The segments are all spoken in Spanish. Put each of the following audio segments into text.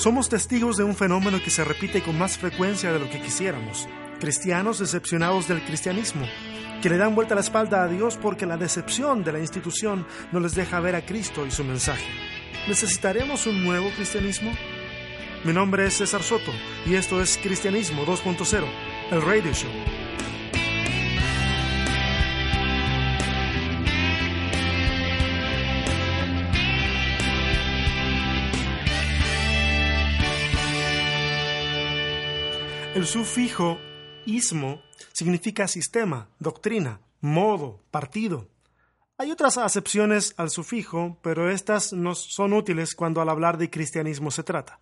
Somos testigos de un fenómeno que se repite con más frecuencia de lo que quisiéramos. Cristianos decepcionados del cristianismo, que le dan vuelta la espalda a Dios porque la decepción de la institución no les deja ver a Cristo y su mensaje. ¿Necesitaremos un nuevo cristianismo? Mi nombre es César Soto y esto es Cristianismo 2.0, el radio show. El sufijo ismo significa sistema, doctrina, modo, partido. Hay otras acepciones al sufijo, pero estas no son útiles cuando al hablar de cristianismo se trata.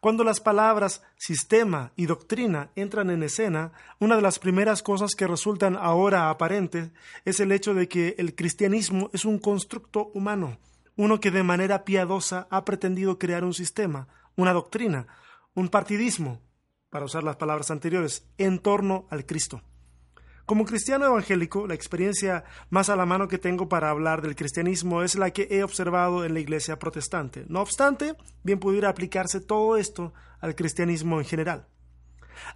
Cuando las palabras sistema y doctrina entran en escena, una de las primeras cosas que resultan ahora aparentes es el hecho de que el cristianismo es un constructo humano, uno que de manera piadosa ha pretendido crear un sistema, una doctrina, un partidismo, para usar las palabras anteriores, en torno al Cristo. Como cristiano evangélico, la experiencia más a la mano que tengo para hablar del cristianismo es la que he observado en la iglesia protestante. No obstante, bien pudiera aplicarse todo esto al cristianismo en general.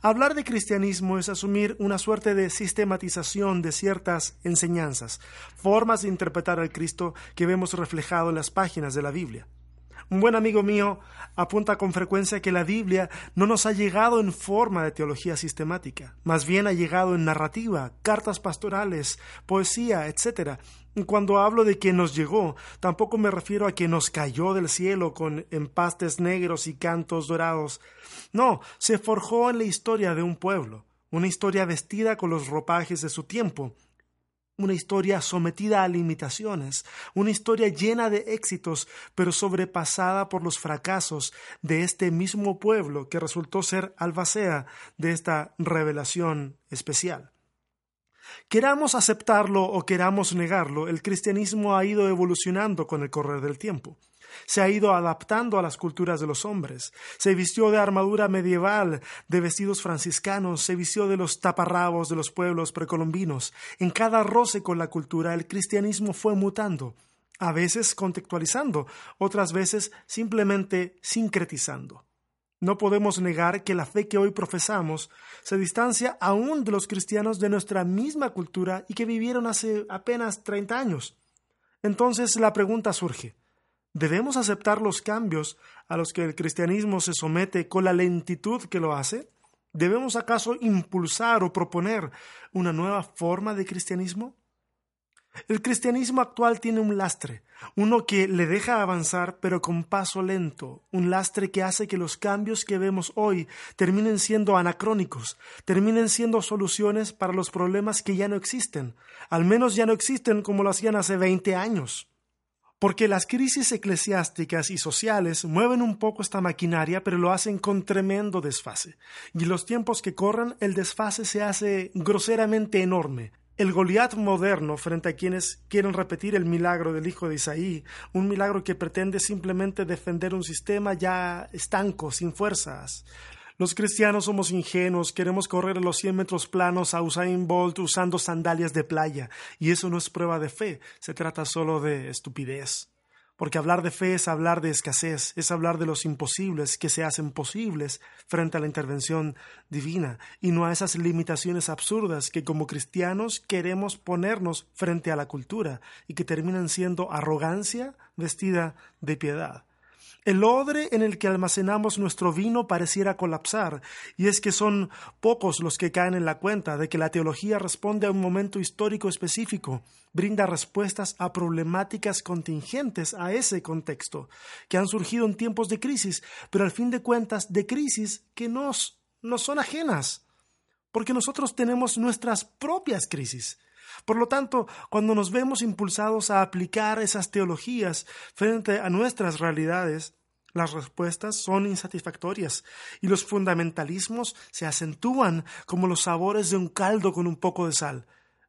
Hablar de cristianismo es asumir una suerte de sistematización de ciertas enseñanzas, formas de interpretar al Cristo que vemos reflejado en las páginas de la Biblia. Un buen amigo mío apunta con frecuencia que la Biblia no nos ha llegado en forma de teología sistemática, más bien ha llegado en narrativa, cartas pastorales, poesía, etc. Cuando hablo de que nos llegó, tampoco me refiero a que nos cayó del cielo con empastes negros y cantos dorados. No, se forjó en la historia de un pueblo, una historia vestida con los ropajes de su tiempo, una historia sometida a limitaciones, una historia llena de éxitos, pero sobrepasada por los fracasos de este mismo pueblo que resultó ser albacea de esta revelación especial. Queramos aceptarlo o queramos negarlo, el cristianismo ha ido evolucionando con el correr del tiempo se ha ido adaptando a las culturas de los hombres. Se vistió de armadura medieval, de vestidos franciscanos, se vistió de los taparrabos de los pueblos precolombinos. En cada roce con la cultura el cristianismo fue mutando, a veces contextualizando, otras veces simplemente sincretizando. No podemos negar que la fe que hoy profesamos se distancia aún de los cristianos de nuestra misma cultura y que vivieron hace apenas treinta años. Entonces la pregunta surge ¿Debemos aceptar los cambios a los que el cristianismo se somete con la lentitud que lo hace? ¿Debemos acaso impulsar o proponer una nueva forma de cristianismo? El cristianismo actual tiene un lastre, uno que le deja avanzar pero con paso lento, un lastre que hace que los cambios que vemos hoy terminen siendo anacrónicos, terminen siendo soluciones para los problemas que ya no existen, al menos ya no existen como lo hacían hace veinte años porque las crisis eclesiásticas y sociales mueven un poco esta maquinaria, pero lo hacen con tremendo desfase. Y los tiempos que corren, el desfase se hace groseramente enorme. El Goliat moderno frente a quienes quieren repetir el milagro del hijo de Isaí, un milagro que pretende simplemente defender un sistema ya estanco, sin fuerzas. Los cristianos somos ingenuos, queremos correr los 100 metros planos a Usain Bolt usando sandalias de playa, y eso no es prueba de fe, se trata solo de estupidez. Porque hablar de fe es hablar de escasez, es hablar de los imposibles que se hacen posibles frente a la intervención divina, y no a esas limitaciones absurdas que como cristianos queremos ponernos frente a la cultura y que terminan siendo arrogancia vestida de piedad. El odre en el que almacenamos nuestro vino pareciera colapsar, y es que son pocos los que caen en la cuenta de que la teología responde a un momento histórico específico, brinda respuestas a problemáticas contingentes a ese contexto, que han surgido en tiempos de crisis, pero al fin de cuentas de crisis que nos, nos son ajenas, porque nosotros tenemos nuestras propias crisis. Por lo tanto, cuando nos vemos impulsados a aplicar esas teologías frente a nuestras realidades, las respuestas son insatisfactorias y los fundamentalismos se acentúan como los sabores de un caldo con un poco de sal.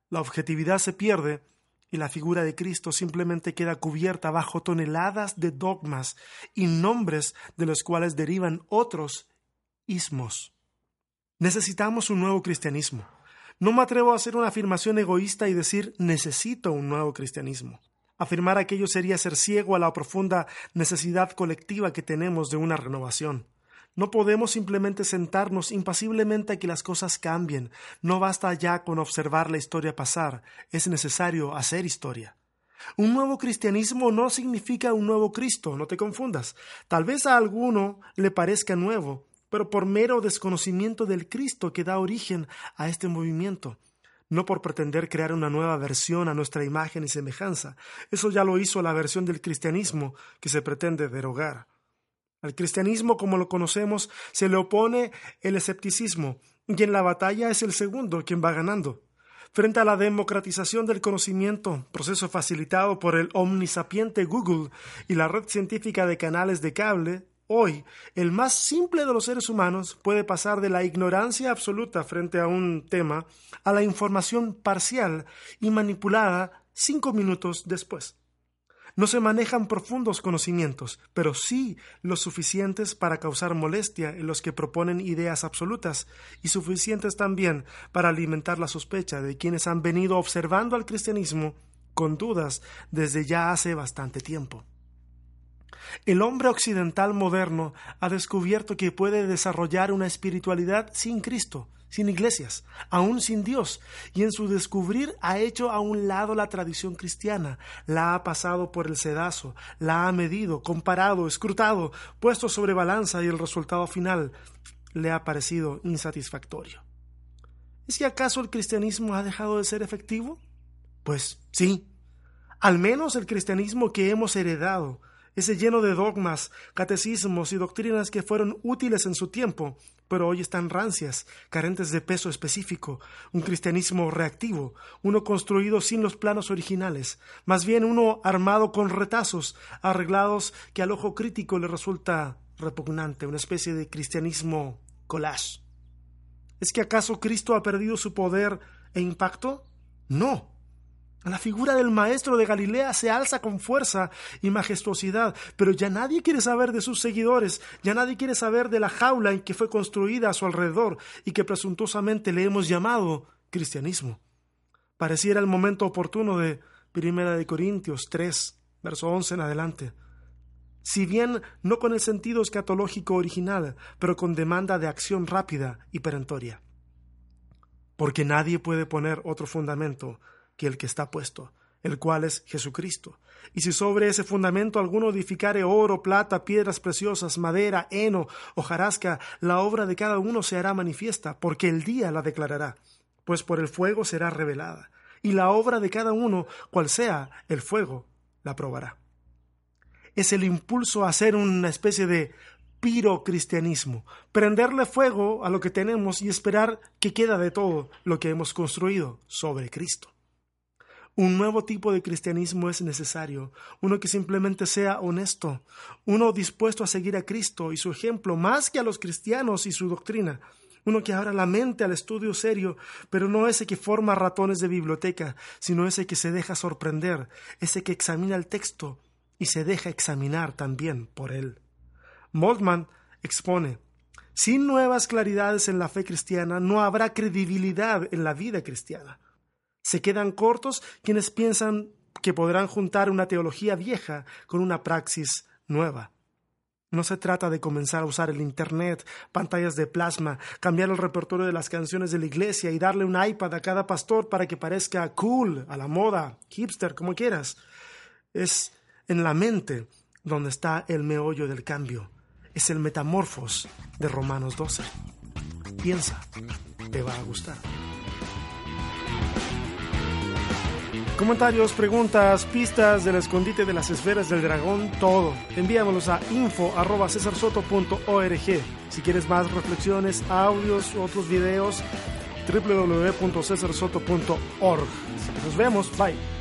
La objetividad se pierde y la figura de Cristo simplemente queda cubierta bajo toneladas de dogmas y nombres de los cuales derivan otros ismos. Necesitamos un nuevo cristianismo. No me atrevo a hacer una afirmación egoísta y decir necesito un nuevo cristianismo. Afirmar aquello sería ser ciego a la profunda necesidad colectiva que tenemos de una renovación. No podemos simplemente sentarnos impasiblemente a que las cosas cambien. No basta ya con observar la historia pasar, es necesario hacer historia. Un nuevo cristianismo no significa un nuevo Cristo, no te confundas. Tal vez a alguno le parezca nuevo, pero por mero desconocimiento del Cristo que da origen a este movimiento no por pretender crear una nueva versión a nuestra imagen y semejanza. Eso ya lo hizo la versión del cristianismo que se pretende derogar. Al cristianismo como lo conocemos se le opone el escepticismo, y en la batalla es el segundo quien va ganando. Frente a la democratización del conocimiento, proceso facilitado por el omnisapiente Google y la red científica de canales de cable, Hoy, el más simple de los seres humanos puede pasar de la ignorancia absoluta frente a un tema a la información parcial y manipulada cinco minutos después. No se manejan profundos conocimientos, pero sí los suficientes para causar molestia en los que proponen ideas absolutas y suficientes también para alimentar la sospecha de quienes han venido observando al cristianismo con dudas desde ya hace bastante tiempo. El hombre occidental moderno ha descubierto que puede desarrollar una espiritualidad sin Cristo, sin iglesias, aún sin Dios, y en su descubrir ha hecho a un lado la tradición cristiana, la ha pasado por el sedazo, la ha medido, comparado, escrutado, puesto sobre balanza y el resultado final le ha parecido insatisfactorio. ¿Es que acaso el cristianismo ha dejado de ser efectivo? Pues sí, al menos el cristianismo que hemos heredado, ese lleno de dogmas, catecismos y doctrinas que fueron útiles en su tiempo, pero hoy están rancias, carentes de peso específico, un cristianismo reactivo, uno construido sin los planos originales, más bien uno armado con retazos, arreglados que al ojo crítico le resulta repugnante, una especie de cristianismo collage. ¿Es que acaso Cristo ha perdido su poder e impacto? No. La figura del maestro de Galilea se alza con fuerza y majestuosidad, pero ya nadie quiere saber de sus seguidores, ya nadie quiere saber de la jaula en que fue construida a su alrededor y que presuntuosamente le hemos llamado cristianismo. Pareciera el momento oportuno de Primera de Corintios 3, verso 11 en adelante. Si bien no con el sentido escatológico original, pero con demanda de acción rápida y perentoria. Porque nadie puede poner otro fundamento que el que está puesto, el cual es Jesucristo. Y si sobre ese fundamento alguno edificare oro, plata, piedras preciosas, madera, heno, hojarasca, la obra de cada uno se hará manifiesta, porque el día la declarará, pues por el fuego será revelada, y la obra de cada uno, cual sea el fuego, la probará. Es el impulso a hacer una especie de pirocristianismo, prenderle fuego a lo que tenemos y esperar que queda de todo lo que hemos construido sobre Cristo. Un nuevo tipo de cristianismo es necesario, uno que simplemente sea honesto, uno dispuesto a seguir a Cristo y su ejemplo más que a los cristianos y su doctrina, uno que abra la mente al estudio serio, pero no ese que forma ratones de biblioteca, sino ese que se deja sorprender, ese que examina el texto y se deja examinar también por él. Moltmann expone sin nuevas claridades en la fe cristiana no habrá credibilidad en la vida cristiana. Se quedan cortos quienes piensan que podrán juntar una teología vieja con una praxis nueva. No se trata de comenzar a usar el Internet, pantallas de plasma, cambiar el repertorio de las canciones de la iglesia y darle un iPad a cada pastor para que parezca cool, a la moda, hipster, como quieras. Es en la mente donde está el meollo del cambio. Es el metamorfos de Romanos 12. Piensa, te va a gustar. Comentarios, preguntas, pistas del escondite de las esferas del dragón, todo. Envíamelos a info.cesarsoto.org. Si quieres más reflexiones, audios, otros videos, www.cesarsoto.org. Nos vemos, bye.